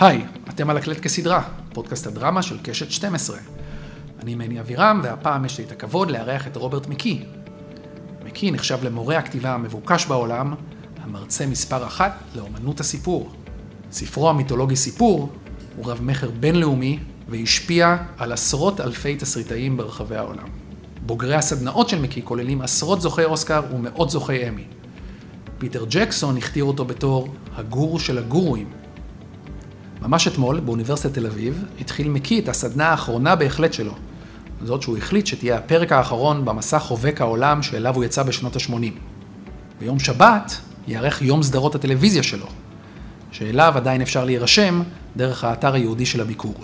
היי, אתם על הקלט כסדרה, פודקאסט הדרמה של קשת 12. אני מני אבירם, והפעם יש לי את הכבוד לארח את רוברט מקי. מקי נחשב למורה הכתיבה המבוקש בעולם, המרצה מספר אחת לאומנות הסיפור. ספרו המיתולוגי סיפור הוא רב מכר בינלאומי והשפיע על עשרות אלפי תסריטאים ברחבי העולם. בוגרי הסדנאות של מקי כוללים עשרות זוכי אוסקר ומאות זוכי אמי. פיטר ג'קסון הכתיר אותו בתור הגורו של הגורואים. ממש אתמול, באוניברסיטת תל אביב, התחיל מקי את הסדנה האחרונה בהחלט שלו. זאת שהוא החליט שתהיה הפרק האחרון במסע חובק העולם שאליו הוא יצא בשנות ה-80. ביום שבת ייערך יום סדרות הטלוויזיה שלו, שאליו עדיין אפשר להירשם דרך האתר היהודי של הביקור.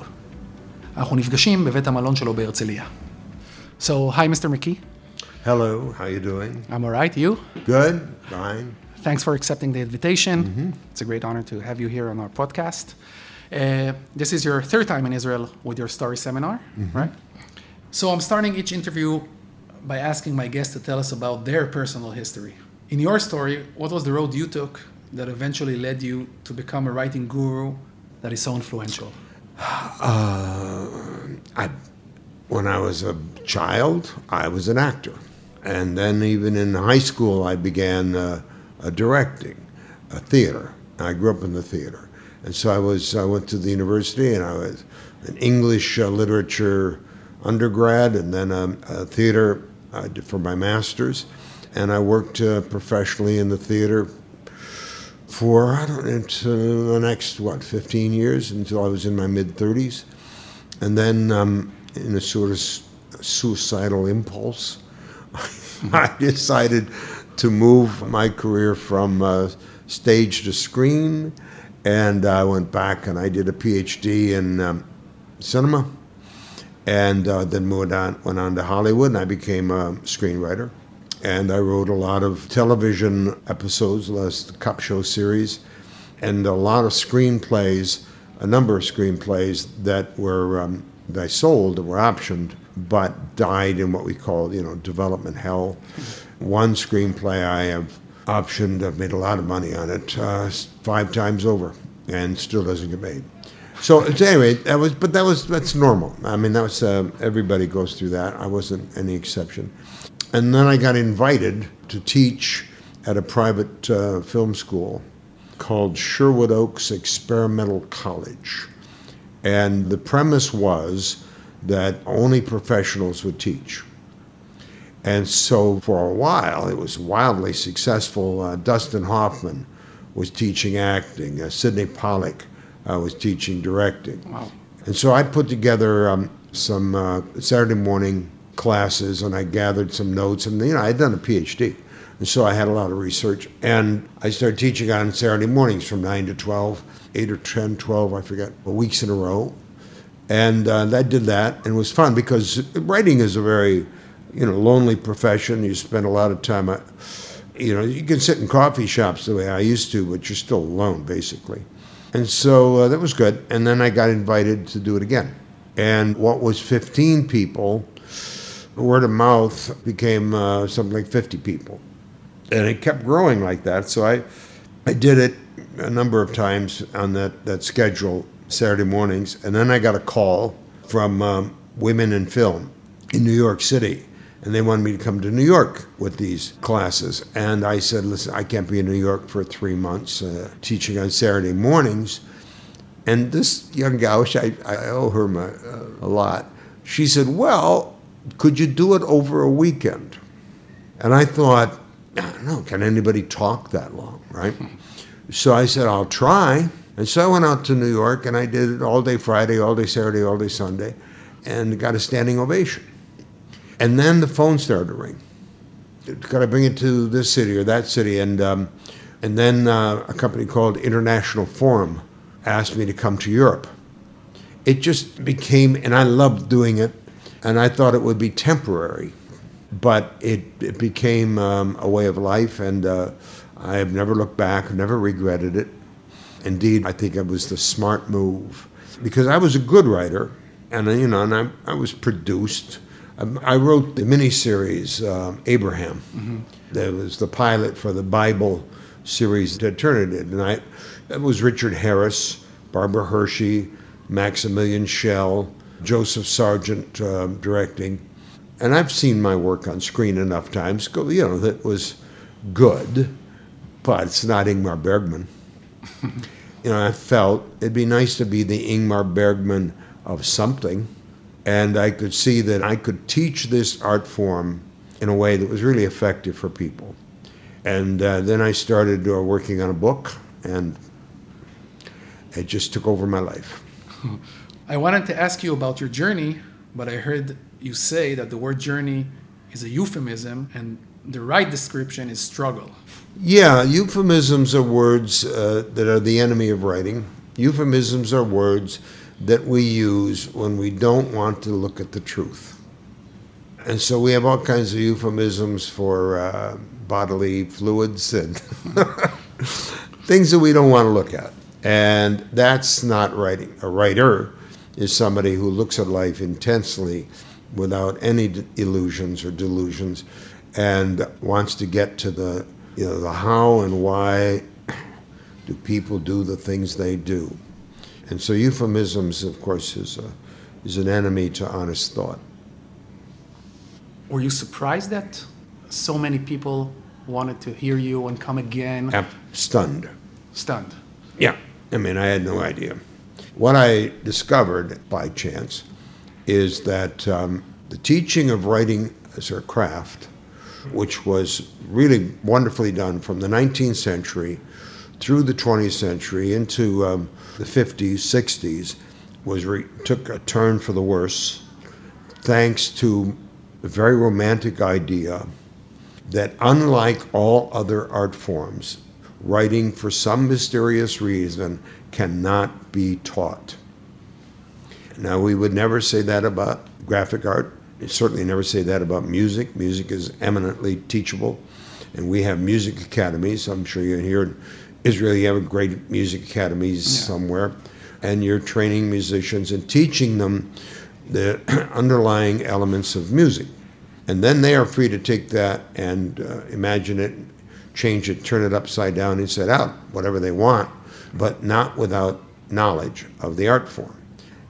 אנחנו נפגשים בבית המלון שלו בהרצליה. So, hi, Mr. McKee. Hello, how you doing? I'm all right. You? Good, fine. Thanks for accepting the invitation. It's a great honor to have you here on our podcast. Uh, this is your third time in Israel with your story seminar, right? So I'm starting each interview by asking my guests to tell us about their personal history. In your story, what was the road you took that eventually led you to become a writing guru that is so influential? Uh, I, when I was a child, I was an actor. And then even in high school, I began uh, uh, directing a theater. I grew up in the theater. And so I was, I went to the university and I was an English uh, literature undergrad and then um, a theater did for my master's. And I worked uh, professionally in the theater for I don't know the next what 15 years until I was in my mid 30s, and then um, in a sort of suicidal impulse, I decided to move my career from uh, stage to screen, and I went back and I did a PhD in um, cinema, and uh, then moved on went on to Hollywood, and I became a screenwriter and I wrote a lot of television episodes, last cop Show series, and a lot of screenplays, a number of screenplays that were um, that I sold that were optioned, but died in what we call you know development hell. One screenplay I have optioned, I've made a lot of money on it, uh, five times over, and still doesn't get made. So anyway, that was, but that was that's normal. I mean, that was uh, everybody goes through that. I wasn't any exception. And then I got invited to teach at a private uh, film school called Sherwood Oaks Experimental College. And the premise was that only professionals would teach. And so for a while, it was wildly successful. Uh, Dustin Hoffman was teaching acting, uh, Sydney Pollack uh, was teaching directing. Wow. And so I put together um, some uh, Saturday morning classes and I gathered some notes. And, you know, I had done a PhD. And so I had a lot of research. And I started teaching on Saturday mornings from 9 to 12, 8 or 10, 12, I forget, weeks in a row. And uh, I did that. And it was fun because writing is a very, you know, lonely profession. You spend a lot of time, uh, you know, you can sit in coffee shops the way I used to, but you're still alone, basically. And so uh, that was good. And then I got invited to do it again. And what was 15 people, word of mouth became uh, something like 50 people. And it kept growing like that. So I, I did it a number of times on that, that schedule, Saturday mornings. And then I got a call from um, Women in Film in New York City. And they wanted me to come to New York with these classes. And I said, listen, I can't be in New York for three months uh, teaching on Saturday mornings. And this young gal, which I, I owe her my, uh, a lot, she said, Well, could you do it over a weekend? And I thought, no, can anybody talk that long, right? So I said, I'll try. And so I went out to New York and I did it all day Friday, all day Saturday, all day Sunday, and got a standing ovation. And then the phone started to ring. Got to bring it to this city or that city. And, um, and then uh, a company called International Forum asked me to come to Europe. It just became, and I loved doing it, and I thought it would be temporary, but it, it became um, a way of life, and uh, I have never looked back, never regretted it. Indeed, I think it was the smart move because I was a good writer, and you know, and I, I was produced. Um, I wrote the miniseries uh, Abraham. That was the pilot for the Bible series that Turner did, and I, that was Richard Harris, Barbara Hershey, Maximilian Schell, Joseph Sargent uh, directing. And I've seen my work on screen enough times, go, you know, that was good, but it's not Ingmar Bergman. you know, I felt it'd be nice to be the Ingmar Bergman of something. And I could see that I could teach this art form in a way that was really effective for people. And uh, then I started uh, working on a book, and it just took over my life. I wanted to ask you about your journey, but I heard you say that the word journey is a euphemism and the right description is struggle. Yeah, euphemisms are words uh, that are the enemy of writing. Euphemisms are words that we use when we don't want to look at the truth. And so we have all kinds of euphemisms for uh, bodily fluids and things that we don't want to look at. And that's not writing. A writer is somebody who looks at life intensely without any illusions or delusions and wants to get to the you know the how and why do people do the things they do. And so euphemisms of course is a, is an enemy to honest thought. Were you surprised that so many people wanted to hear you and come again? I'm stunned. Stunned. Yeah. I mean, I had no idea. What I discovered by chance is that um, the teaching of writing as a craft, which was really wonderfully done from the 19th century through the 20th century into um, the 50s, 60s, was re- took a turn for the worse, thanks to a very romantic idea that unlike all other art forms, writing for some mysterious reason cannot be taught. Now, we would never say that about graphic art. We certainly never say that about music. Music is eminently teachable, and we have music academies. I'm sure you're here Israel, you have a great music academies Yeah. somewhere, and you're training musicians and teaching them the underlying elements of music. And then they are free to take that and uh, imagine it, change it, turn it upside down, inside out, whatever they want, but not without knowledge of the art form.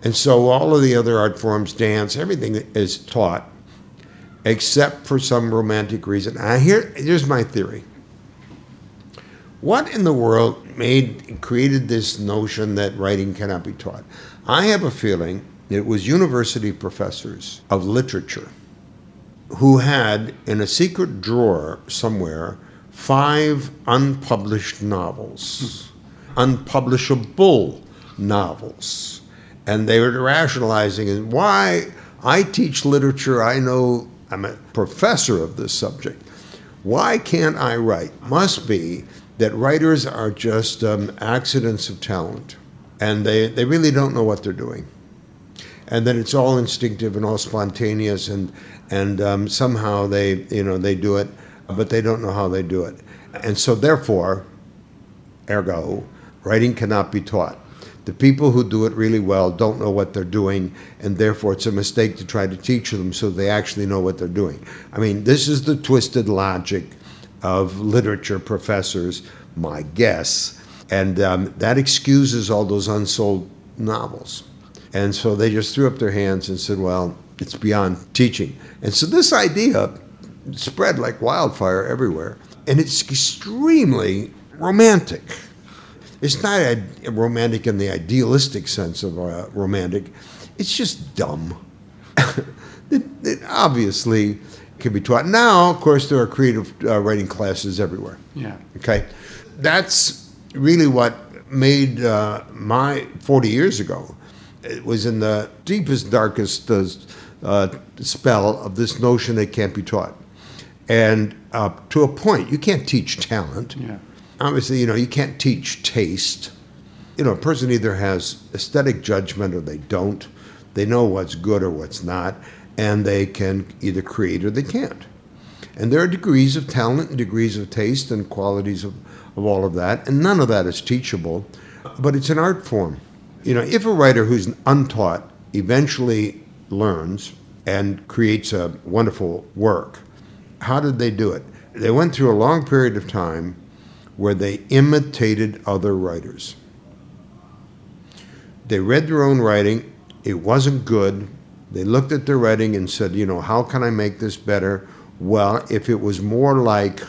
And so all of the other art forms, dance, everything is taught, except for some romantic reason. I hear here's my theory. What in the world made created this notion that writing cannot be taught? I have a feeling it was university professors of literature who had in a secret drawer somewhere five unpublished novels, hmm. unpublishable novels. And they were rationalizing and why I teach literature, I know I'm a professor of this subject. Why can't I write? Must be that writers are just um, accidents of talent and they, they really don't know what they're doing. And then it's all instinctive and all spontaneous and and um, somehow they you know they do it but they don't know how they do it. And so therefore ergo writing cannot be taught. The people who do it really well don't know what they're doing and therefore it's a mistake to try to teach them so they actually know what they're doing. I mean this is the twisted logic of literature professors my guess and um, that excuses all those unsold novels and so they just threw up their hands and said, well, it's beyond teaching. And so this idea spread like wildfire everywhere. And it's extremely romantic. It's not a, romantic in the idealistic sense of uh, romantic, it's just dumb. it, it obviously can be taught. Now, of course, there are creative uh, writing classes everywhere. Yeah. Okay, that's really what made uh, my 40 years ago. It was in the deepest, darkest uh, uh, spell of this notion that can't be taught, and uh, to a point, you can't teach talent. Yeah. Obviously, you know you can't teach taste. You know, a person either has aesthetic judgment or they don't. They know what's good or what's not, and they can either create or they can't. And there are degrees of talent and degrees of taste and qualities of, of all of that, and none of that is teachable, but it's an art form. You know, if a writer who's untaught eventually learns and creates a wonderful work, how did they do it? They went through a long period of time where they imitated other writers. they read their own writing. It wasn't good. They looked at their writing and said, you know, how can I make this better? Well, if it was more like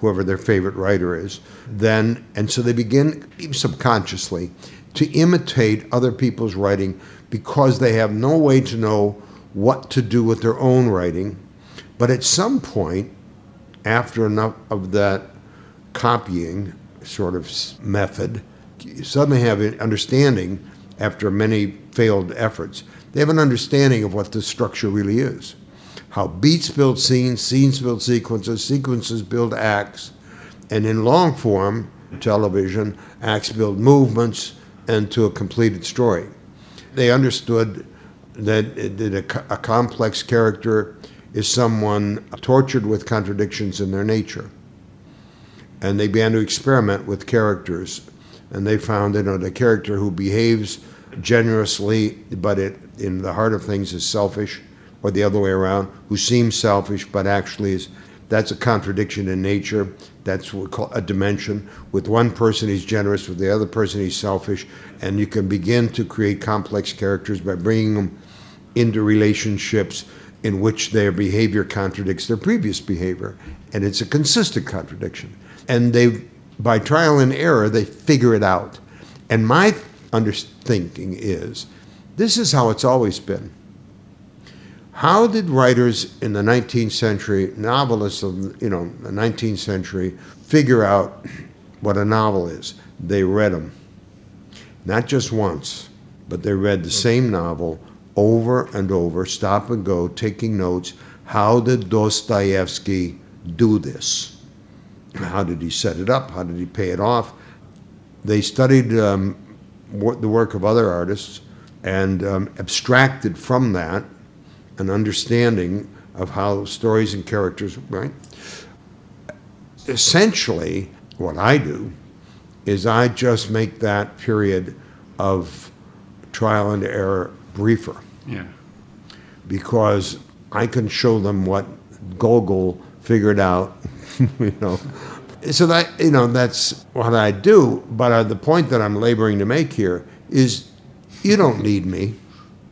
whoever their favorite writer is, then, and so they begin, subconsciously, to imitate other people's writing because they have no way to know what to do with their own writing. But at some point, after enough of that copying sort of method, you suddenly have an understanding after many failed efforts. They have an understanding of what the structure really is. How beats build scenes, scenes build sequences, sequences build acts, and in long form television, acts build movements into a completed story. They understood that, that a, a complex character is someone tortured with contradictions in their nature. And they began to experiment with characters. And they found, you know, the character who behaves generously, but it, in the heart of things is selfish, or the other way around, who seems selfish, but actually is, that's a contradiction in nature. That's what we call a dimension. With one person, he's generous, with the other person, he's selfish. And you can begin to create complex characters by bringing them into relationships in which their behavior contradicts their previous behavior. And it's a consistent contradiction. And they, by trial and error, they figure it out. And my underthinking is this is how it's always been. How did writers in the 19th century, novelists of you know the 19th century, figure out what a novel is? They read them, not just once, but they read the same novel over and over, stop and go, taking notes. How did Dostoevsky do this? How did he set it up? How did he pay it off? They studied um, the work of other artists and um, abstracted from that an understanding of how stories and characters, right? Essentially, what I do is I just make that period of trial and error briefer. Yeah. Because I can show them what Gogol figured out, you know. So that you know that's what I do. But uh, the point that I'm laboring to make here is, you don't need me.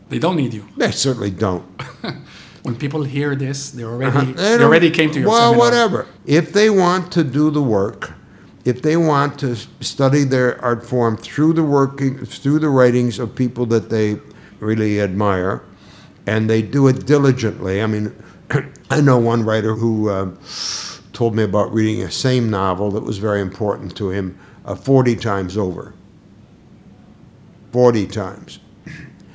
They don't need you. They certainly don't. when people hear this, they already uh-huh. they, they already came to your well, seminar. whatever. If they want to do the work, if they want to study their art form through the working through the writings of people that they really admire, and they do it diligently. I mean, I know one writer who. Uh, told me about reading a same novel that was very important to him uh, 40 times over. 40 times.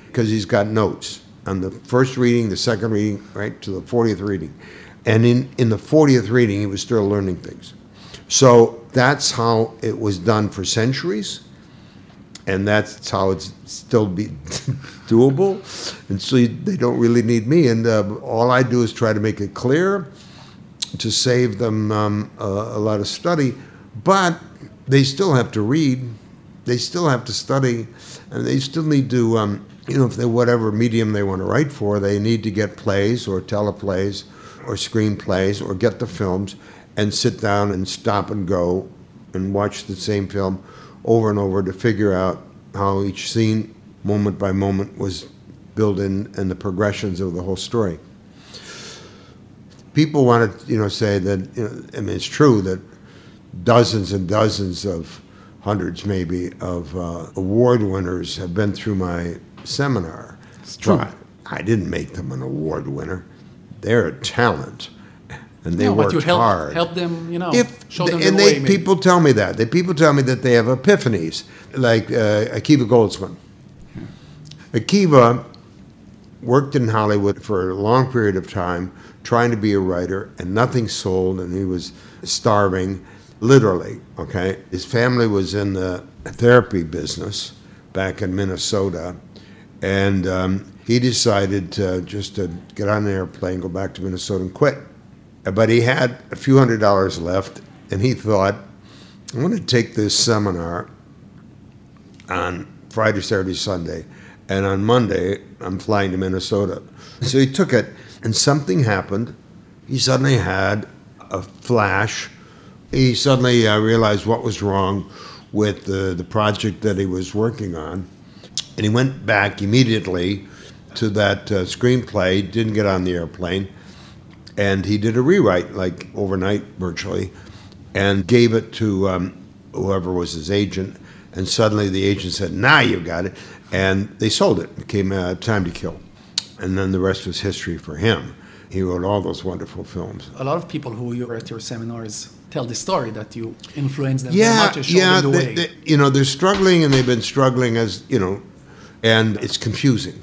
Because he's got notes on the first reading, the second reading, right, to the 40th reading. And in, in the 40th reading, he was still learning things. So that's how it was done for centuries. And that's how it's still be doable. And so you, they don't really need me. And uh, all I do is try to make it clear to save them um, a, a, lot of study, but they still have to read, they still have to study, and they still need to, um, you know, if they whatever medium they want to write for, they need to get plays or teleplays or screenplays or get the films and sit down and stop and go and watch the same film over and over to figure out how each scene, moment by moment, was built in and the progressions of the whole story people want to, you know, say that. You know, I mean, it's true that dozens and dozens of hundreds, maybe, of uh, award winners have been through my seminar. It's true. But I didn't make them an award winner. They're a talent, and they no, worked but you help, hard. Help them, you know. If show them and the they way, people tell me that. They people tell me that they have epiphanies, like uh, Akiva Goldsman. Akiva worked in Hollywood for a long period of time trying to be a writer, and nothing sold, and he was starving, literally. Okay, his family was in the therapy business back in Minnesota, and um, he decided to, just to get on an airplane, go back to Minnesota, and quit. But he had a few hundred dollars left, and he thought, "I'm going to take this seminar on Friday, Saturday, Sunday." And on Monday, I'm flying to Minnesota. So he took it and something happened. He suddenly had a flash. He suddenly uh, realized what was wrong with the, the project that he was working on. And he went back immediately to that uh, screenplay, didn't get on the airplane, and he did a rewrite, like overnight virtually, and gave it to um, whoever was his agent. And suddenly the agent said, Now you've got it. And they sold it. It became uh, Time to Kill. And then the rest was history for him. He wrote all those wonderful films. A lot of people who you were at your seminars tell the story that you influenced them yeah, very much yeah, them the they- way. they- you know, they're struggling and they've been struggling as, you know, and it's confusing.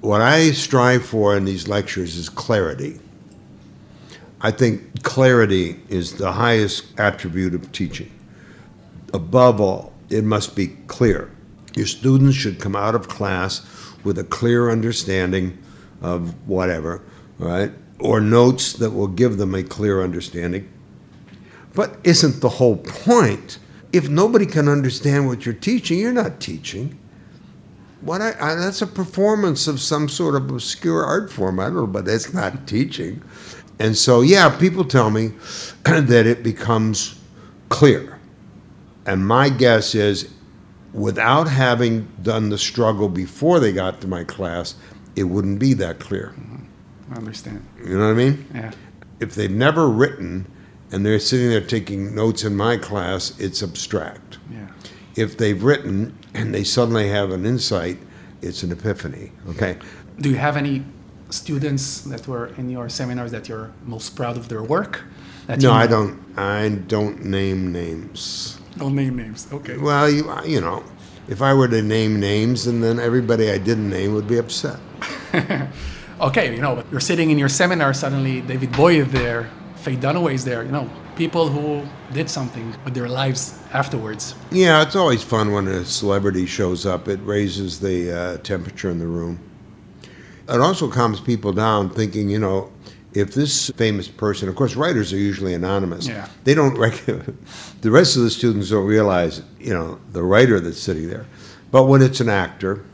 What I strive for in these lectures is clarity. I think clarity is the highest attribute of teaching. Above all, it must be clear. Your students should come out of class with a clear understanding of whatever, right? Or notes that will give them a clear understanding. But isn't the whole point? If nobody can understand what you're teaching, you're not teaching. What I, I, that's a performance of some sort of obscure art form. I don't know, but that's not teaching. And so, yeah, people tell me that it becomes clear. And my guess is, without having done the struggle before they got to my class, it wouldn't be that clear. I understand. You know what I mean? Yeah. If they've never written and they're sitting there taking notes in my class, it's abstract. Yeah. If they've written and they suddenly have an insight, it's an epiphany. Okay. Do you have any students that were in your seminars that you're most proud of their work? No, I don't. I don't name names. Don't name names. Okay. Well, you you know, if I were to name names, and then everybody I didn't name would be upset. Okay, you know, but you're sitting in your seminar, suddenly David Bowie is there, Faye Dunaway is there, you know, people who did something with their lives afterwards. Yeah, it's always fun when a celebrity shows up. It raises the uh, temperature in the room. It also calms people down, thinking, you know, if this famous person, of course, writers are usually anonymous. Yeah. They don't the rest of the students don't realize, you know, the writer that's sitting there. But when it's an actor,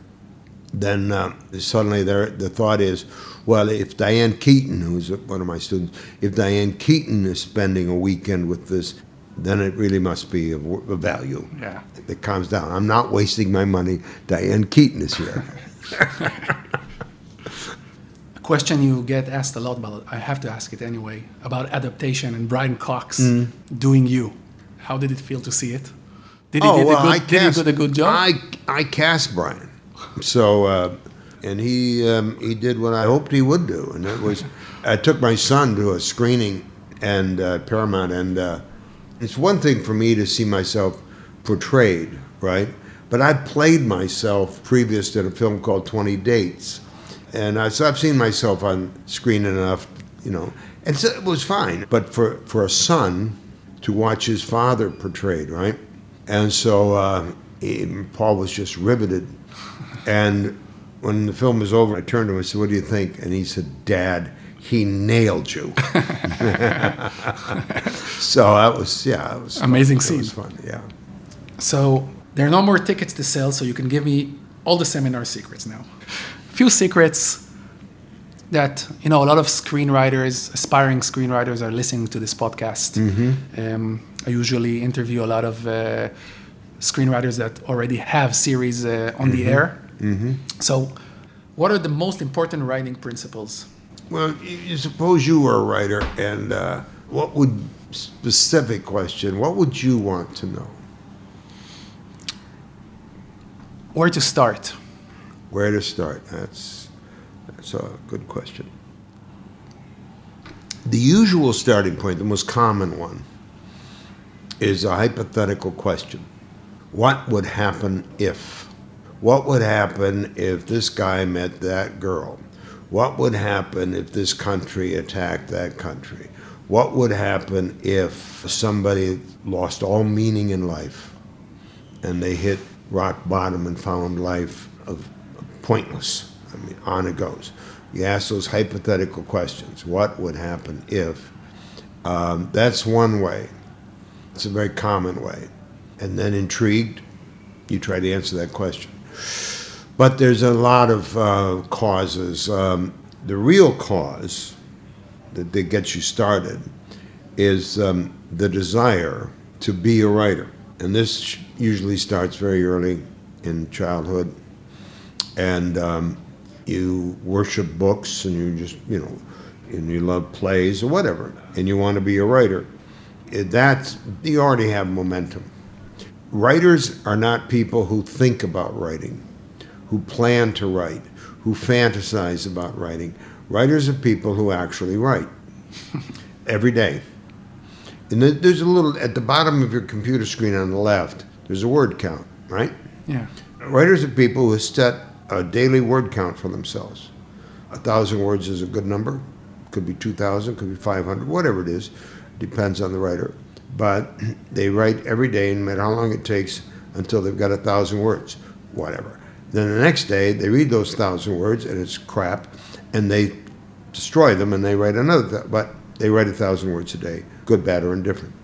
then uh, suddenly there, the thought is, well, if Diane Keaton, who's one of my students, if Diane Keaton is spending a weekend with this, then it really must be of, of value. Yeah. It calms down. I'm not wasting my money. Diane Keaton is here. A question you get asked a lot, but I have to ask it anyway, about adaptation and Brian Cox Mm. doing you. How did it feel to see it? Did he, did, a good, did he do a good job? Oh, I, I cast Brian. So, uh, and he um, he did what I hoped he would do, and it was I took my son to a screening and uh, Paramount, and uh, it's one thing for me to see myself portrayed, right? But I played myself previous to the film called Twenty Dates, and I, so I've seen myself on screen enough, you know, and so it was fine. But for for a son to watch his father portrayed, right? And so uh, he, Paul was just riveted. And when the film was over, I turned to him and said, What do you think? And he said, Dad, he nailed you. so that was, yeah, it was fun. Amazing It was fun, yeah. So there are no more tickets to sell, so you can give me all the seminar secrets now. Few secrets that you know a lot of screenwriters, aspiring screenwriters, are listening to this podcast. Um, I usually interview a lot of uh, screenwriters that already have series uh, on the air. So, what are the most important writing principles? Well, you suppose you were a writer, and uh, what would, specific question, what would you want to know? Where to start? Where to start? That's that's a good question. The usual starting point, the most common one, is a hypothetical question. What would happen if? What would happen if this guy met that girl? What would happen if this country attacked that country? What would happen if somebody lost all meaning in life and they hit rock bottom and found life of pointless. I mean, on it goes. You ask those hypothetical questions. What would happen if? Um, that's one way. It's a very common way. And then intrigued, you try to answer that question. But there's a lot of uh, causes. Um, the real cause that, that gets you started is um, the desire to be a writer. And this usually starts very early in childhood. And um, you worship books and you just, you know, and you love plays or whatever, and you want to be a writer, eh, that's, you already have momentum. Writers are not people who think about writing, who plan to write, who fantasize about writing. Writers are people who actually write every day. And there's a little, at the bottom of your computer screen on the left, there's a word count, right? Yeah. Writers are people who set a daily word count for themselves. A thousand words is a good number. Could be 2,000, could be 500, whatever it is. Depends on the writer. But they write every day, no matter how long it takes, until they've got a thousand words, whatever. Then the next day, they read those thousand words, and it's crap, and they destroy them, and they write another. Th- but they write a thousand words a day, good, bad, or indifferent.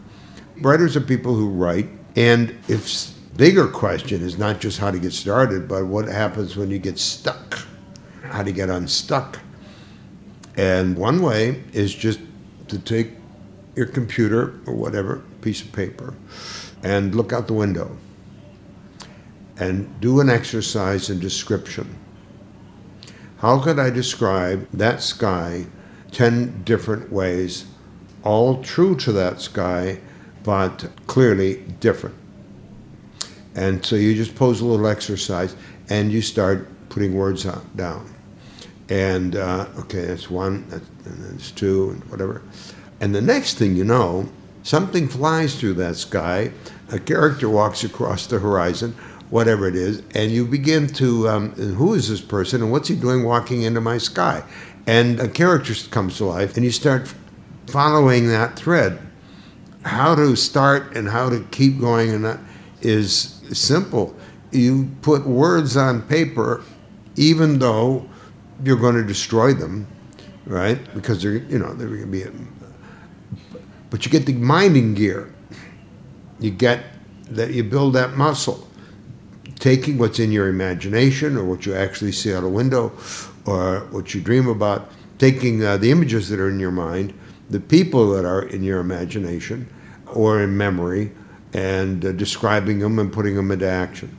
Writers are people who write, and if bigger question is not just how to get started, but what happens when you get stuck, how to get unstuck. And one way is just to take your computer or whatever piece of paper and look out the window and do an exercise in description. How could I describe that sky 10 different ways, all true to that sky, but clearly different? And so you just pose a little exercise and you start putting words on, down. And uh, okay, that's one, that's, and that's two, and whatever. And the next thing you know, something flies through that sky, a character walks across the horizon, whatever it is, and you begin to, um, who is this person and what's he doing walking into my sky? And a character comes to life, and you start following that thread. How to start and how to keep going and that is simple. You put words on paper, even though you're going to destroy them, right? Because they're, you know, they're going to be. But you get the minding gear. You get that you build that muscle, taking what's in your imagination or what you actually see out a window, or what you dream about, taking uh, the images that are in your mind, the people that are in your imagination or in memory, and uh, describing them and putting them into action.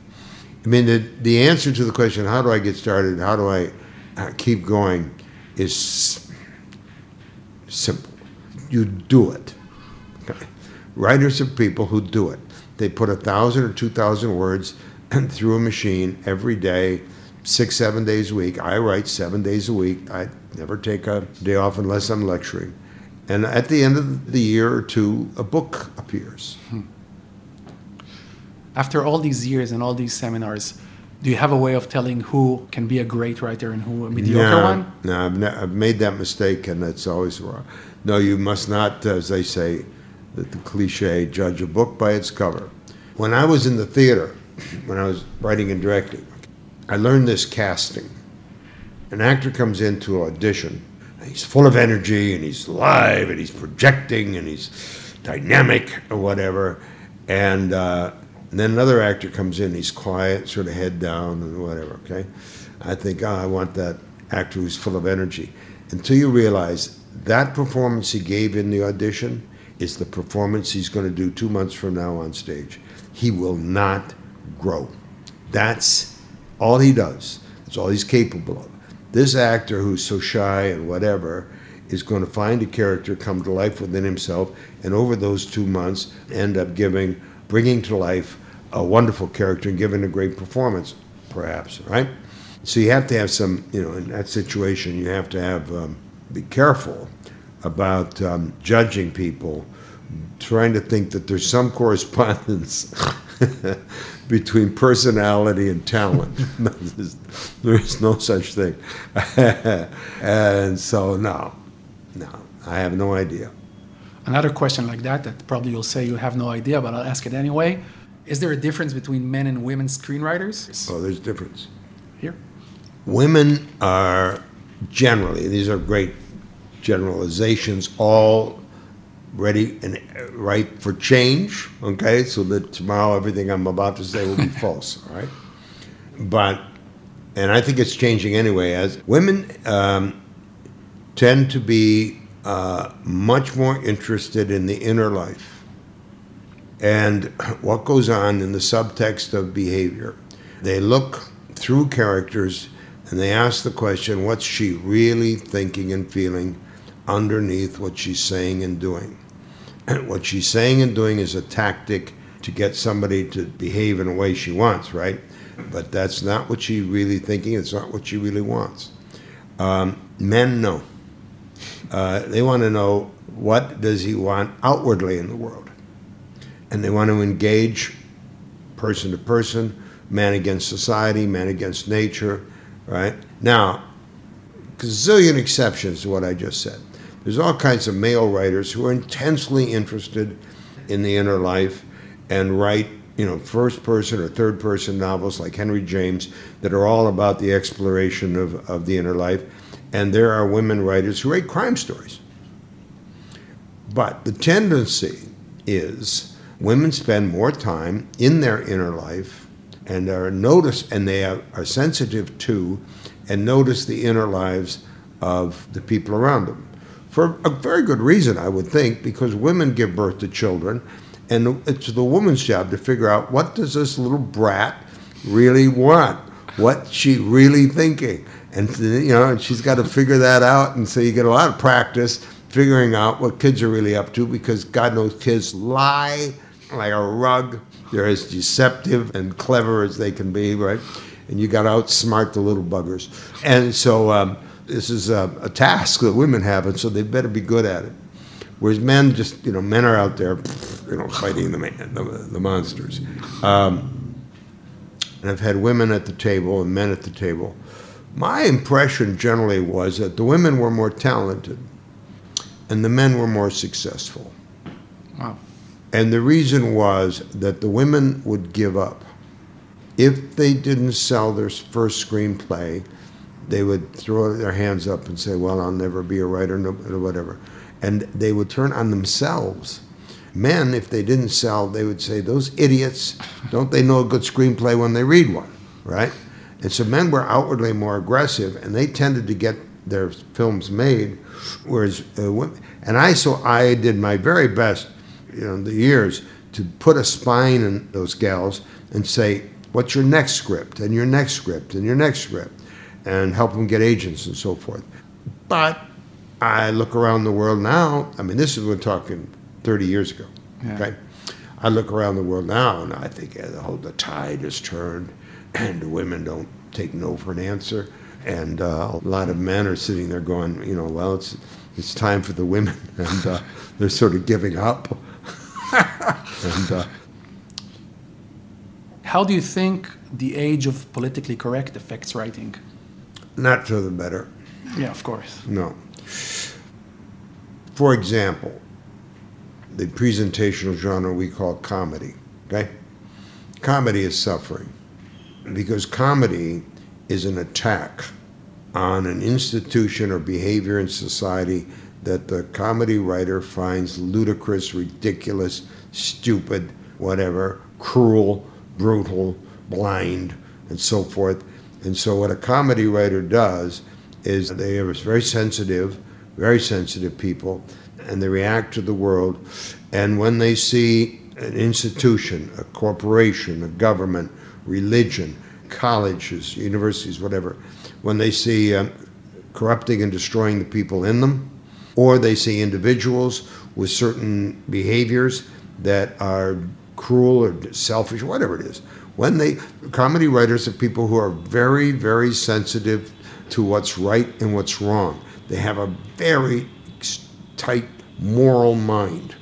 I mean, the, the answer to the question, how do I get started? How do I uh, keep going? is simple. You do it. Okay. Writers are people who do it. They put a thousand or two thousand words through a machine every day, six, seven days a week. I write seven days a week. I never take a day off unless I'm lecturing. And at the end of the year or two, a book appears. Hmm. After all these years and all these seminars, do you have a way of telling who can be a great writer and who a mediocre no, one? No, I've, I've made that mistake, and that's always wrong. No, you must not, as they say, the, the cliche, judge a book by its cover. When I was in the theater, when I was writing and directing, I learned this casting. An actor comes in to audition, and he's full of energy, and he's live, and he's projecting, and he's dynamic, or whatever. And uh, and then another actor comes in, he's quiet, sort of head down and whatever, okay? I think, oh, I want that actor who's full of energy. Until you realize that performance he gave in the audition is the performance he's going to do two months from now on stage. He will not grow. That's all he does. That's all he's capable of. This actor who's so shy and whatever is going to find a character come to life within himself and over those two months end up giving, bringing to life a wonderful character and giving a great performance, perhaps, right? So you have to have some, you know, in that situation, you have to have, um, be careful about um, judging people, trying to think that there's some correspondence between personality and talent. there is no such thing. and so, no, no, I have no idea. Another question like that, that probably you'll say you have no idea, but I'll ask it anyway. Is there a difference between men and women screenwriters? Oh, there's a difference. Here. Women are generally, these are great generalizations, all ready and right for change, okay? So that tomorrow everything I'm about to say will be false, all right? But, and I think it's changing anyway, as women um, tend to be uh, much more interested in the inner life and what goes on in the subtext of behavior. They look through characters and they ask the question what's she really thinking and feeling underneath what she's saying and doing? And what she's saying and doing is a tactic to get somebody to behave in a way she wants, right? But that's not what she's really thinking, it's not what she really wants. Um, men know. Uh, they want to know what does he want outwardly in the world. And they want to engage person to person, man against society, man against nature, right? Now, gazillion exceptions to what I just said. There's all kinds of male writers who are intensely interested in the inner life and write, you know, first person or third person novels like Henry James that are all about the exploration of, of the inner life. And there are women writers who write crime stories. But the tendency is women spend more time in their inner life and are notice and they are, are sensitive to and notice the inner lives of the people around them. For a very good reason, I would think, because women give birth to children, and it's the woman's job to figure out what does this little brat really want, what she really thinking, and you know, and she's got to figure that out, and so you get a lot of practice figuring out what kids are really up to, because God knows kids lie like a rug. They're as deceptive and clever as they can be, right? And you got to outsmart the little buggers, and so. Um, this is a, a, task that women have, and so they better be good at it. Whereas men just, you know, men are out there, you know, fighting the the, the monsters. Um, and I've had women at the table and men at the table. My impression generally was that the women were more talented, and the men were more successful. Wow. And the reason was that the women would give up if they didn't sell their first screenplay they would throw their hands up and say, Well, I'll never be a writer, or whatever. And they would turn on themselves. Men, if they didn't sell, they would say, Those idiots, don't they know a good screenplay when they read one, right? And so men were outwardly more aggressive, and they tended to get their films made, whereas uh, women, and I so I did my very best, you know, the years to put a spine in those gals and say, "What's your next script? And your next script? And your next script?" and help them get agents and so forth. But I look around the world now. I mean, this is we're talking 30 years ago. Yeah. Okay, I look around the world now, and I think yeah, the whole the tide has turned, and women don't take no for an answer, and uh, a lot of men are sitting there going, you know, well, it's it's time for the women, and uh, they're sort of giving up. And uh, how do you think the age of politically correct affects writing? Not for the better. Yeah, of course. No. For example, the presentational genre we call comedy, okay? Comedy is suffering because comedy is an attack on an institution or behavior in society that the comedy writer finds ludicrous, ridiculous, stupid, whatever, cruel, brutal, blind, and so forth. And so, what a comedy writer does is they are very sensitive, very sensitive people, and they react to the world. And when they see an institution, a corporation, a government, religion, colleges, universities, whatever, when they see um, corrupting and destroying the people in them, or they see individuals with certain behaviors that are cruel or selfish, whatever it is, when they comedy writers are people who are very very sensitive to what's right and what's wrong. They have a very tight moral mind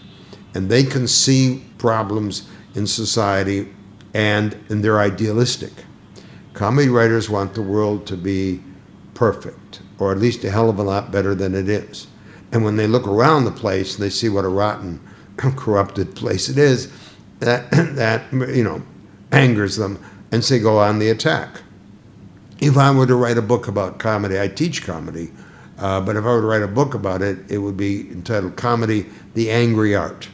and they can see problems in society and and they're idealistic. Comedy writers want the world to be perfect or at least a hell of a lot better than it is and when they look around the place and they see what a rotten corrupted place it is that that you know angers them, and say go on the attack. If I were to write a book about comedy, I teach comedy, uh, but if I were to write a book about it, it would be entitled Comedy The Angry Art.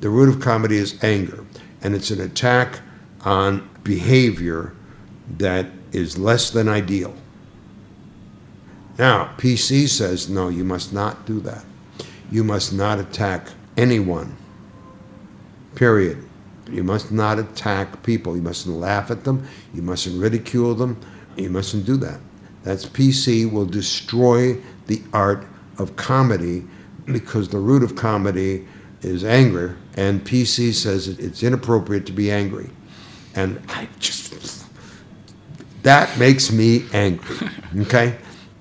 The root of comedy is anger, and it's an attack on behavior that is less than ideal. Now, PC says, no, you must not do that. You must not attack anyone, period. You must not attack people. You mustn't laugh at them. You mustn't ridicule them. You mustn't do that. That's PC will destroy the art of comedy because the root of comedy is anger, and PC says it's inappropriate to be angry. And I just, that makes me angry, okay?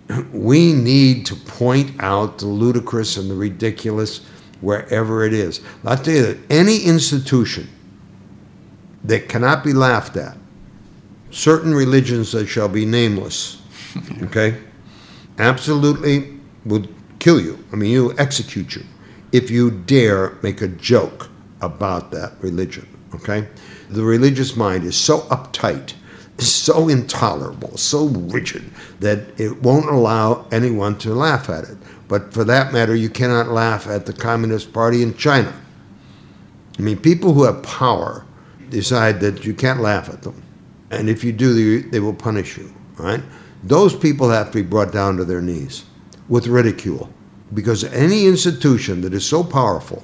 We need to point out the ludicrous and the ridiculous wherever it is. I'll tell you that any institution that cannot be laughed at, certain religions that shall be nameless, okay, absolutely would kill you. I mean, you execute you if you dare make a joke about that religion, okay? The religious mind is so uptight, so intolerable, so rigid that it won't allow anyone to laugh at it. But for that matter, you cannot laugh at the Communist Party in China. I mean, people who have power decide that you can't laugh at them. And if you do, they will punish you, right? Those people have to be brought down to their knees with ridicule. Because any institution that is so powerful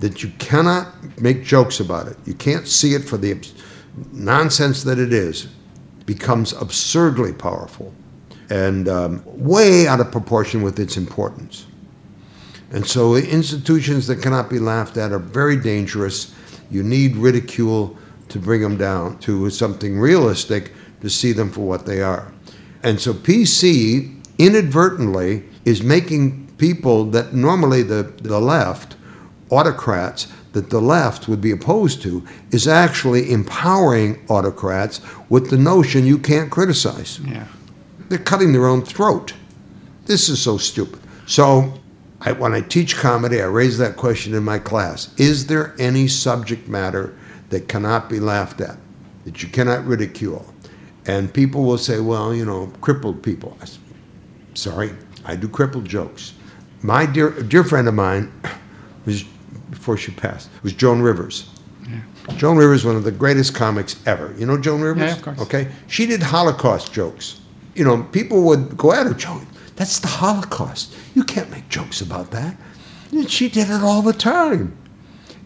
that you cannot make jokes about it, you can't see it for the nonsense that it is, becomes absurdly powerful and um, way out of proportion with its importance. And so institutions that cannot be laughed at are very dangerous. You need ridicule to bring them down to something realistic to see them for what they are. And so PC inadvertently is making people that normally the, the left, autocrats, that the left would be opposed to is actually empowering autocrats with the notion you can't criticize. Yeah. They're cutting their own throat. This is so stupid. So, I, when I teach comedy, I raise that question in my class Is there any subject matter that cannot be laughed at, that you cannot ridicule? And people will say, well, you know, crippled people. I, sorry, I do crippled jokes. My dear, dear friend of mine was before she passed, was Joan Rivers. Yeah. Joan Rivers, one of the greatest comics ever. You know Joan Rivers? Yeah, of course. Okay. She did Holocaust jokes. You know, people would go at her, Joan, that's the Holocaust. You can't make jokes about that. And she did it all the time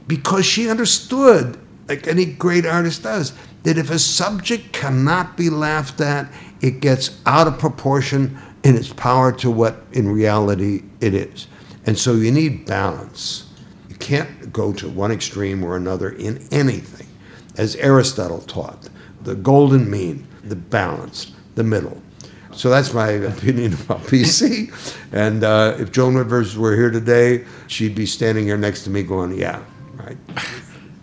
because she understood, like any great artist does, that if a subject cannot be laughed at, it gets out of proportion in its power to what in reality it is. And so you need balance can't go to one extreme or another in anything. As Aristotle taught, the golden mean, the balance, the middle. So that's my opinion about PC. And uh, if Joan Rivers were here today, she'd be standing here next to me going, yeah, right.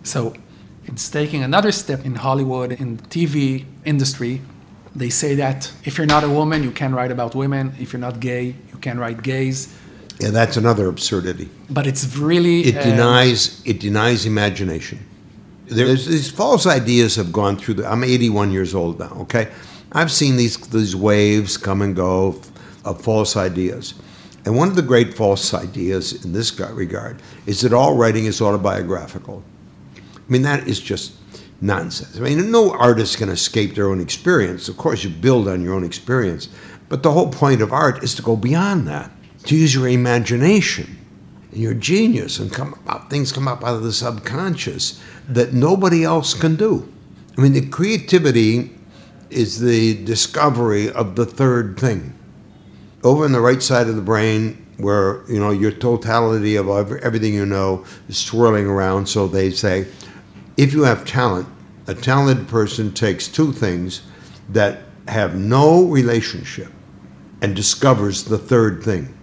So it's taking another step in Hollywood, in the TV industry. They say that if you're not a woman, you can't write about women. If you're not gay, you can't write gays. Yeah, that's another absurdity. But it's really it uh, denies it denies imagination. There's these false ideas have gone through. The, I'm 81 years old now. Okay, I've seen these these waves come and go of false ideas. And one of the great false ideas in this regard is that all writing is autobiographical. I mean, that is just nonsense. I mean, no artist can escape their own experience. Of course, you build on your own experience. But the whole point of art is to go beyond that to use your imagination and your genius and come up, things come up out of the subconscious that nobody else can do. I mean, the creativity is the discovery of the third thing. Over on the right side of the brain, where you know your totality of everything you know is swirling around, so they say, if you have talent, a talented person takes two things that have no relationship and discovers the third thing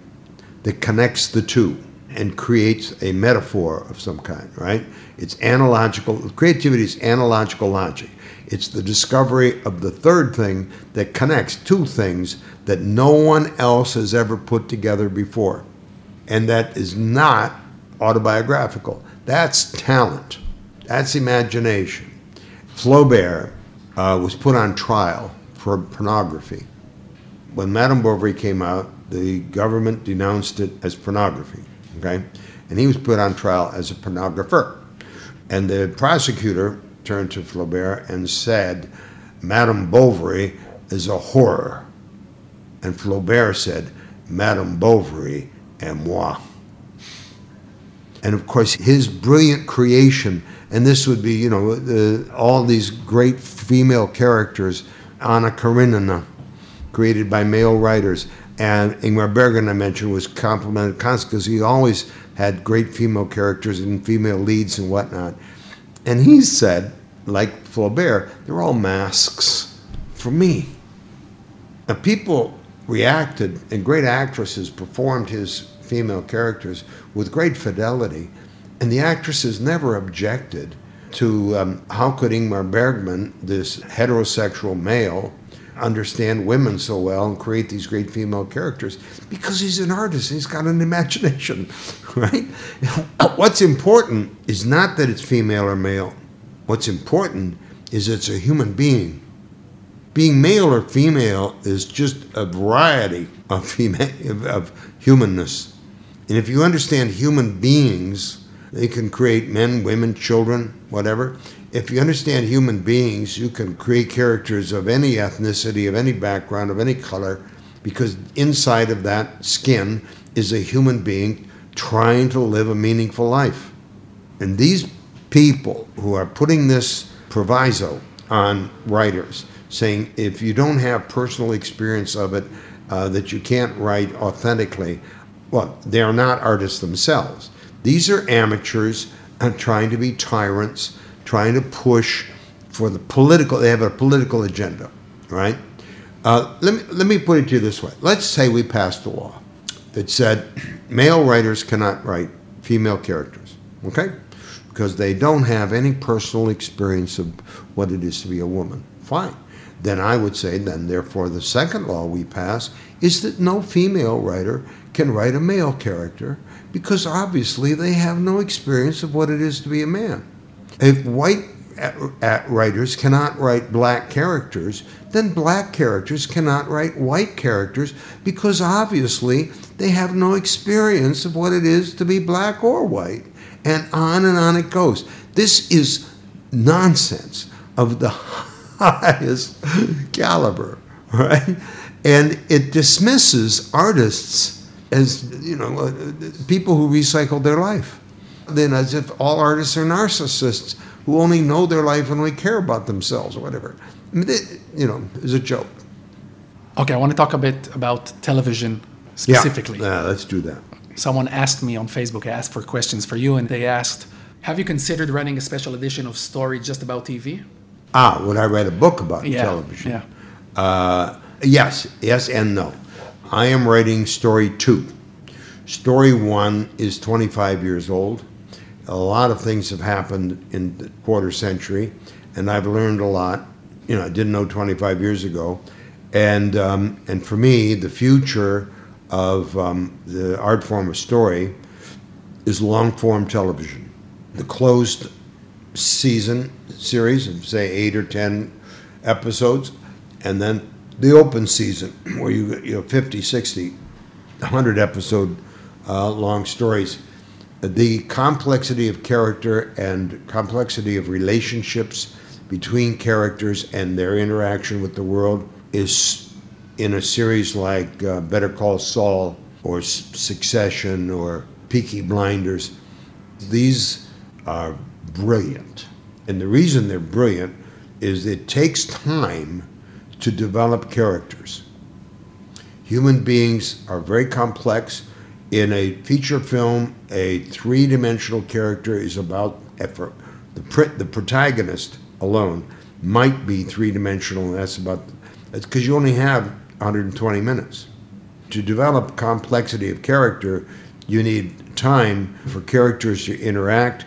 that connects the two and creates a metaphor of some kind, right? It's analogical, creativity is analogical logic. It's the discovery of the third thing that connects two things that no one else has ever put together before. And that is not autobiographical. That's talent, that's imagination. Flaubert uh, was put on trial for pornography. When Madame Bovary came out, the government denounced it as pornography. Okay, and he was put on trial as a pornographer. And the prosecutor turned to Flaubert and said, Madame Bovary is a horror. And Flaubert said, Madame Bovary et moi. And of course, his brilliant creation, and this would be, you know, the, all these great female characters, Anna Karenina, created by male writers, and Ingmar Bergman, I mentioned, was complimented constantly because he always had great female characters and female leads and whatnot. And he said, like Flaubert, they're all masks for me. And people reacted, and great actresses performed his female characters with great fidelity. And the actresses never objected to um, how could Ingmar Bergman, this heterosexual male, understand women so well and create these great female characters because he's an artist he's got an imagination right? What's important is not that it's female or male. What's important is it's a human being. Being male or female is just a variety of female of humanness. And if you understand human beings they can create men women children whatever if you understand human beings, you can create characters of any ethnicity, of any background, of any color, because inside of that skin is a human being trying to live a meaningful life. And these people who are putting this proviso on writers, saying if you don't have personal experience of it, uh, that you can't write authentically, well, they are not artists themselves. These are amateurs uh, trying to be tyrants trying to push for the political, they have a political agenda, right? Uh, let, me, let me put it to you this way. Let's say we passed a law that said male writers cannot write female characters, okay? Because they don't have any personal experience of what it is to be a woman. Fine. Then I would say, then therefore, the second law we pass is that no female writer can write a male character because obviously they have no experience of what it is to be a man. If white writers cannot write black characters, then black characters cannot write white characters because obviously they have no experience of what it is to be black or white. And on and on it goes. This is nonsense of the highest caliber, right? And it dismisses artists as, you know, uh, people who recycle their life then as if all artists are narcissists who only know their life and only care about themselves or whatever. I mean, it, you know, it's a joke. Okay, I want to talk a bit about television specifically. Yeah, yeah let's do that. Someone asked me on Facebook, I asked for questions for you, and they asked, Have you considered running a special edition of Story just about TV? Ah, would I write a book about yeah, television? Yeah. Uh, yes, yes, and no. I am writing Story 2. Story 1 is 25 years old a lot of things have happened in the quarter century, and I've learned a lot. You know, I didn't know 25 years ago, and um, and for me, the future of um, the art form of story is long form television. The closed season series of say eight or ten episodes, and then the open season where you you know 50, 60, 100 episode uh, long stories the complexity of character and complexity of relationships between characters and their interaction with the world is in a series like uh, Better Call Saul or Succession or Peaky Blinders. These are brilliant. And the reason they're brilliant is it takes time to develop characters. Human beings are very complex in a feature film, a three dimensional character is about eh, effort. The, the protagonist alone might be three dimensional, and that's about that's because you only have 120 minutes. To develop complexity of character, you need time for characters to interact,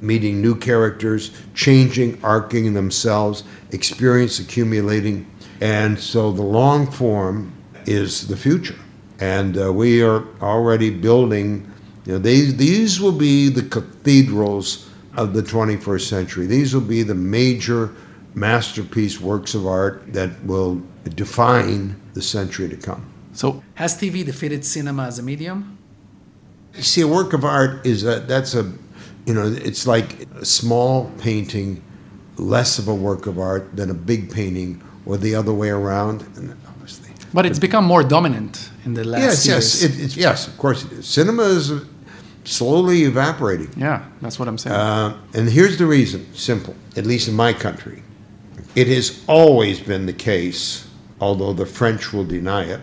meeting new characters, changing, arcing themselves, experience accumulating. And so the long form is the future and uh, we are already building. You know, these these will be the cathedrals of the 21st century. These will be the major masterpiece works of art that will define the century to come. So, has TV defeated cinema as a medium? You see, a work of art is a, that's a, you know, it's like a small painting, less of a work of art than a big painting, or the other way around. And but it's become more dominant in the last yes, years. Yes, it, yes, of course it is. Cinema is slowly evaporating. Yeah, that's what I'm saying. Uh, and here's the reason simple, at least in my country. It has always been the case, although the French will deny it,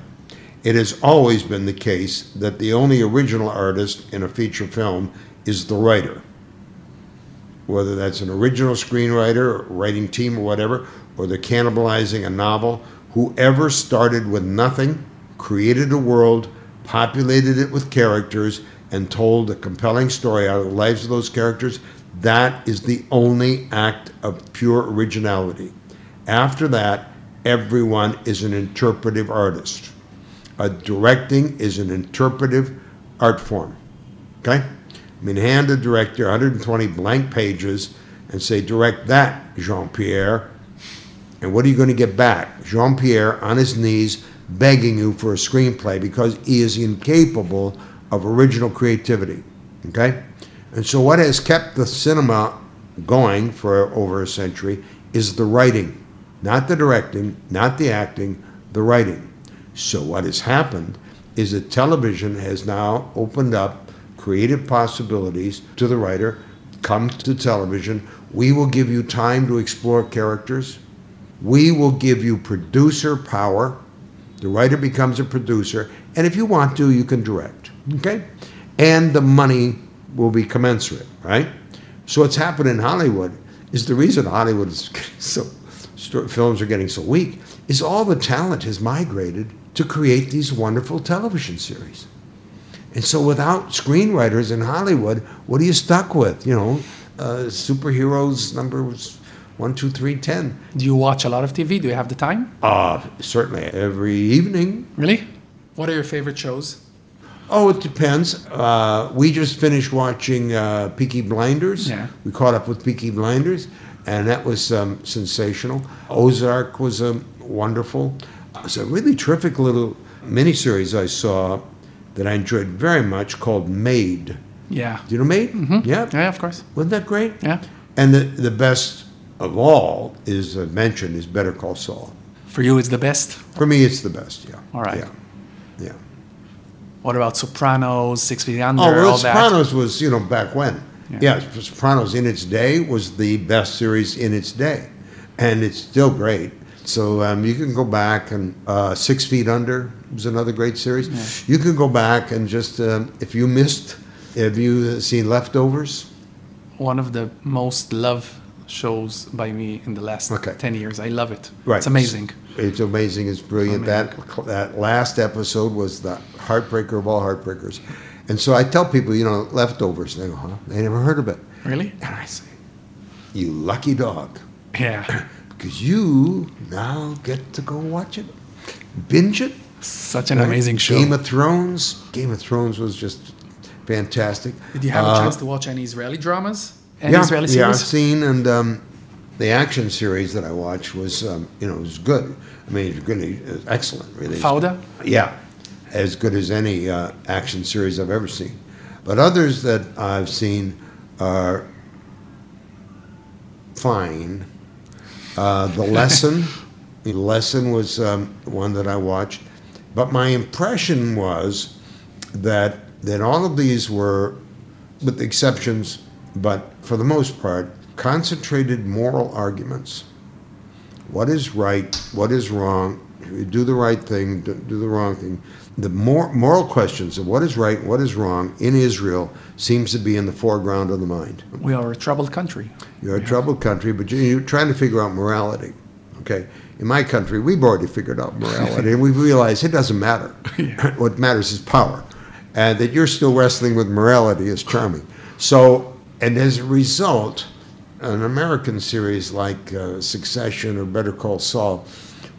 it has always been the case that the only original artist in a feature film is the writer. Whether that's an original screenwriter, or writing team, or whatever, or they're cannibalizing a novel, whoever started with nothing, created a world, populated it with characters, and told a compelling story out of the lives of those characters, that is the only act of pure originality. After that, everyone is an interpretive artist. A directing is an interpretive art form. Okay? I mean, hand a director 120 blank pages and say, direct that, Jean Pierre. And what are you going to get back? Jean Pierre on his knees begging you for a screenplay because he is incapable of original creativity. Okay? And so, what has kept the cinema going for over a century is the writing, not the directing, not the acting, the writing. So, what has happened is that television has now opened up creative possibilities to the writer. Come to television. We will give you time to explore characters. We will give you producer power. The writer becomes a producer. And if you want to, you can direct. Okay? And the money will be commensurate, right? So what's happened in Hollywood is the reason Hollywood is so films are getting so weak is all the talent has migrated to create these wonderful television series. And so without screenwriters in Hollywood, what are you stuck with? You know, uh, superheroes numbers one, two, three, ten. Do you watch a lot of TV? Do you have the time? Uh, certainly every evening. Really? What are your favorite shows? Oh, it depends. Uh, we just finished watching uh, Peaky Blinders. Yeah. We caught up with Peaky Blinders, and that was um, sensational. Ozark was um, wonderful. It was a really terrific little miniseries I saw that I enjoyed very much called Maid. Yeah. Do you know Maid? Mm-hmm. Yeah. Yeah, of course. Wasn't that great? Yeah. And the, the best of all is uh, mentioned is Better Call Saul. For you, it's the best. For me, it's the best. Yeah. All right. Yeah. Yeah. What about Sopranos, Six Feet Under, Oh, well, all that? Sopranos was, you know, back when. Yeah. Yeah. Sopranos in its day was the best series in its day. And it's still great. So um, you can go back and uh, Six Feet Under was another great series. You can go back and just, um, if you missed, have you seen Leftovers? One of the most loved shows by me in the last Okay. 10 years. I love it. Right. It's amazing. It's amazing. It's brilliant. That that last episode was the heartbreaker of all heartbreakers. And so I tell people, you know, leftovers. They go, huh? They never heard of it. Really? And I say, you lucky dog, Yeah. because you now get to go watch it, binge it. Such an right? amazing show. Game of Thrones. Game of Thrones was just fantastic. Did you have a Uh, chance to watch any Israeli dramas? Yeah, Israeli yeah, I've seen, and um, the action series that I watched was, um, you know, was good. I mean, it's really it's excellent, really. Fauda? Yeah, as good as any uh, action series I've ever seen. But others that I've seen are fine. Uh, the lesson, the lesson was um, one that I watched, but my impression was that that all of these were, with exceptions, but for the most part, concentrated moral arguments. What is right? What is wrong? Do the right thing. Do do the wrong thing. The mor- moral questions of what is right, what is wrong in Israel seems to be in the foreground of the mind. We are a troubled country. You're a troubled country, but you- you're trying to figure out morality. Okay, in my country, we've already figured out morality, and we realize it doesn't matter. what matters is power, and that you're still wrestling with morality is charming. So, and as a result, an American series like uh, Succession or Better Call Saul,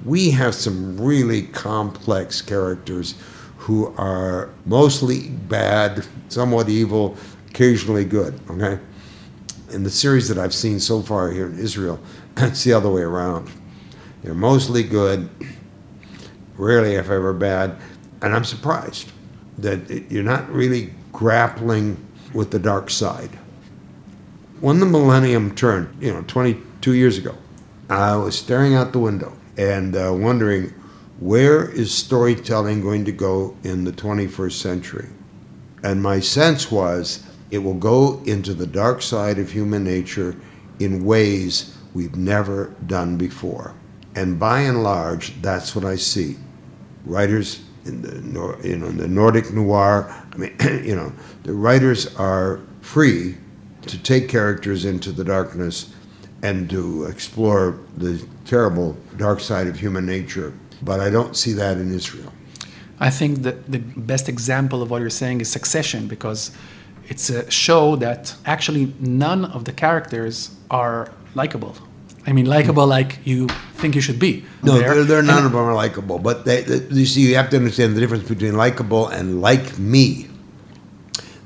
we have some really complex characters who are mostly bad, somewhat evil, occasionally good. Okay in the series that I've seen so far here in Israel, it's the other way around. They're mostly good, rarely, if ever, bad, and I'm surprised that you're not really grappling with the dark side. When the millennium turned, you know, 22 years ago, I was staring out the window and uh, wondering where is storytelling going to go in the 21st century? And my sense was it will go into the dark side of human nature in ways we've never done before. And by and large, that's what I see. Writers in the you know in the Nordic noir, I mean, you know, the writers are free to take characters into the darkness and to explore the terrible dark side of human nature. But I don't see that in Israel. I think that the best example of what you're saying is Succession because it's a show that actually none of the characters are likable. I mean, likable hmm. like you think you should be. No, there. they're, they're And- none of them are likable. But they, they, you see, you have to understand the difference between likable and like me.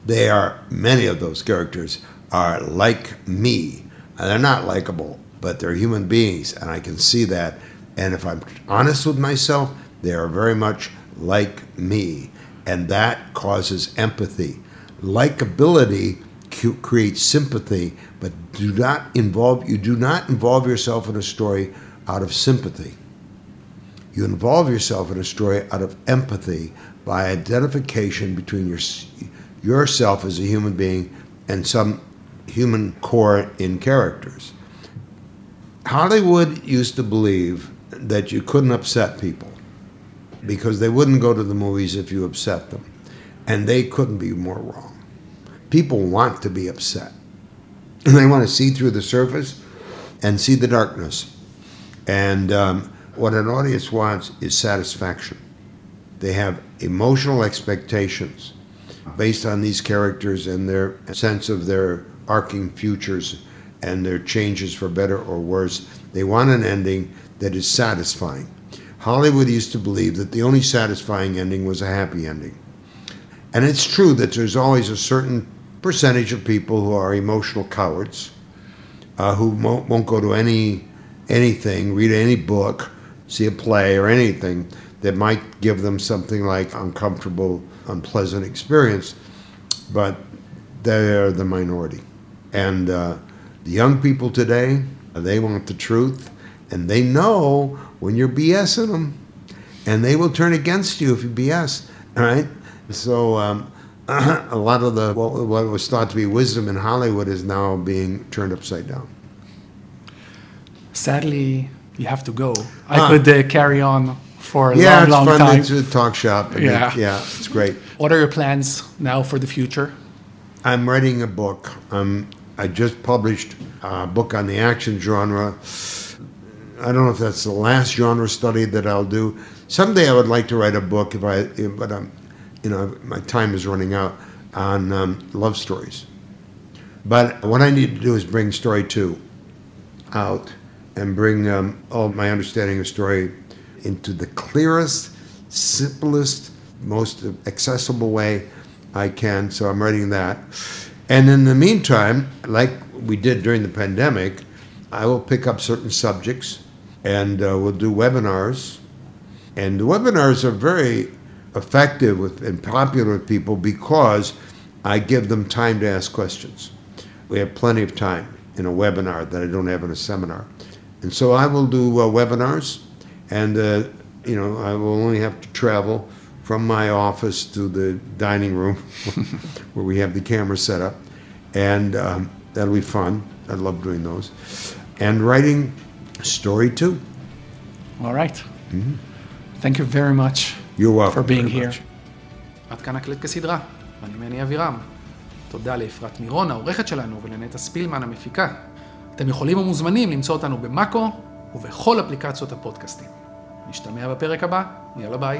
They are many of those characters are like me. And they're not likable, but they're human beings, and I can see that. And if I'm honest with myself, they are very much like me, and that causes empathy. Likability creates sympathy, but do not involve you do not involve yourself in a story out of sympathy. You involve yourself in a story out of empathy by identification between your, yourself as a human being and some human core in characters. Hollywood used to believe that you couldn't upset people because they wouldn't go to the movies if you upset them. And they couldn't be more wrong. People want to be upset. And they want to see through the surface and see the darkness. And um, what an audience wants is satisfaction. They have emotional expectations based on these characters and their sense of their arcing futures and their changes for better or worse. They want an ending that is satisfying. Hollywood used to believe that the only satisfying ending was a happy ending. And it's true that there's always a certain percentage of people who are emotional cowards, uh, who won't, won't go to any anything, read any book, see a play or anything that might give them something like uncomfortable, unpleasant experience. But they're the minority. And uh, the young people today, they want the truth, and they know when you're BSing them, and they will turn against you if you BS. All right. So um, a lot of the what, what was thought to be wisdom in Hollywood is now being turned upside down. Sadly, you have to go. I Ah. could uh, carry on for a Yeah, long, it's long fun time. to talk shop. Yeah. it- yeah, it's great. What are your plans now for the future? I'm writing a book. Um, I just published a book on the action genre. I don't know if that's the last genre study that I'll do. Someday I would like to write a book, if I, but I'm, you know, my time is running out on um, love stories. But what I need to do is bring story two out and bring um, all my understanding of story into the clearest, simplest, most accessible way I can. So I'm writing that. And in the meantime, like we did during the pandemic, I will pick up certain subjects and uh, we'll do webinars. And the webinars are very effective with, and popular with people because I give them time to ask questions. We have plenty of time in a webinar that I don't have in a seminar. And so I will do uh, webinars, and uh, you know I will only have to travel from my office to the dining room where we have the camera set up, and um, that'll be fun. I love doing those, and writing story too. All right. Thank you very much You're welcome. for being very here. much. עד כאן הקלט כסדרה, אני מני אבירם. תודה לאפרת מירון, העורכת שלנו, ולנטע ספילמן, המפיקה. אתם יכולים ומוזמנים למצוא אותנו במאקו ובכל אפליקציות הפודקאסטים. נשתמע בפרק הבא, יאללה ביי.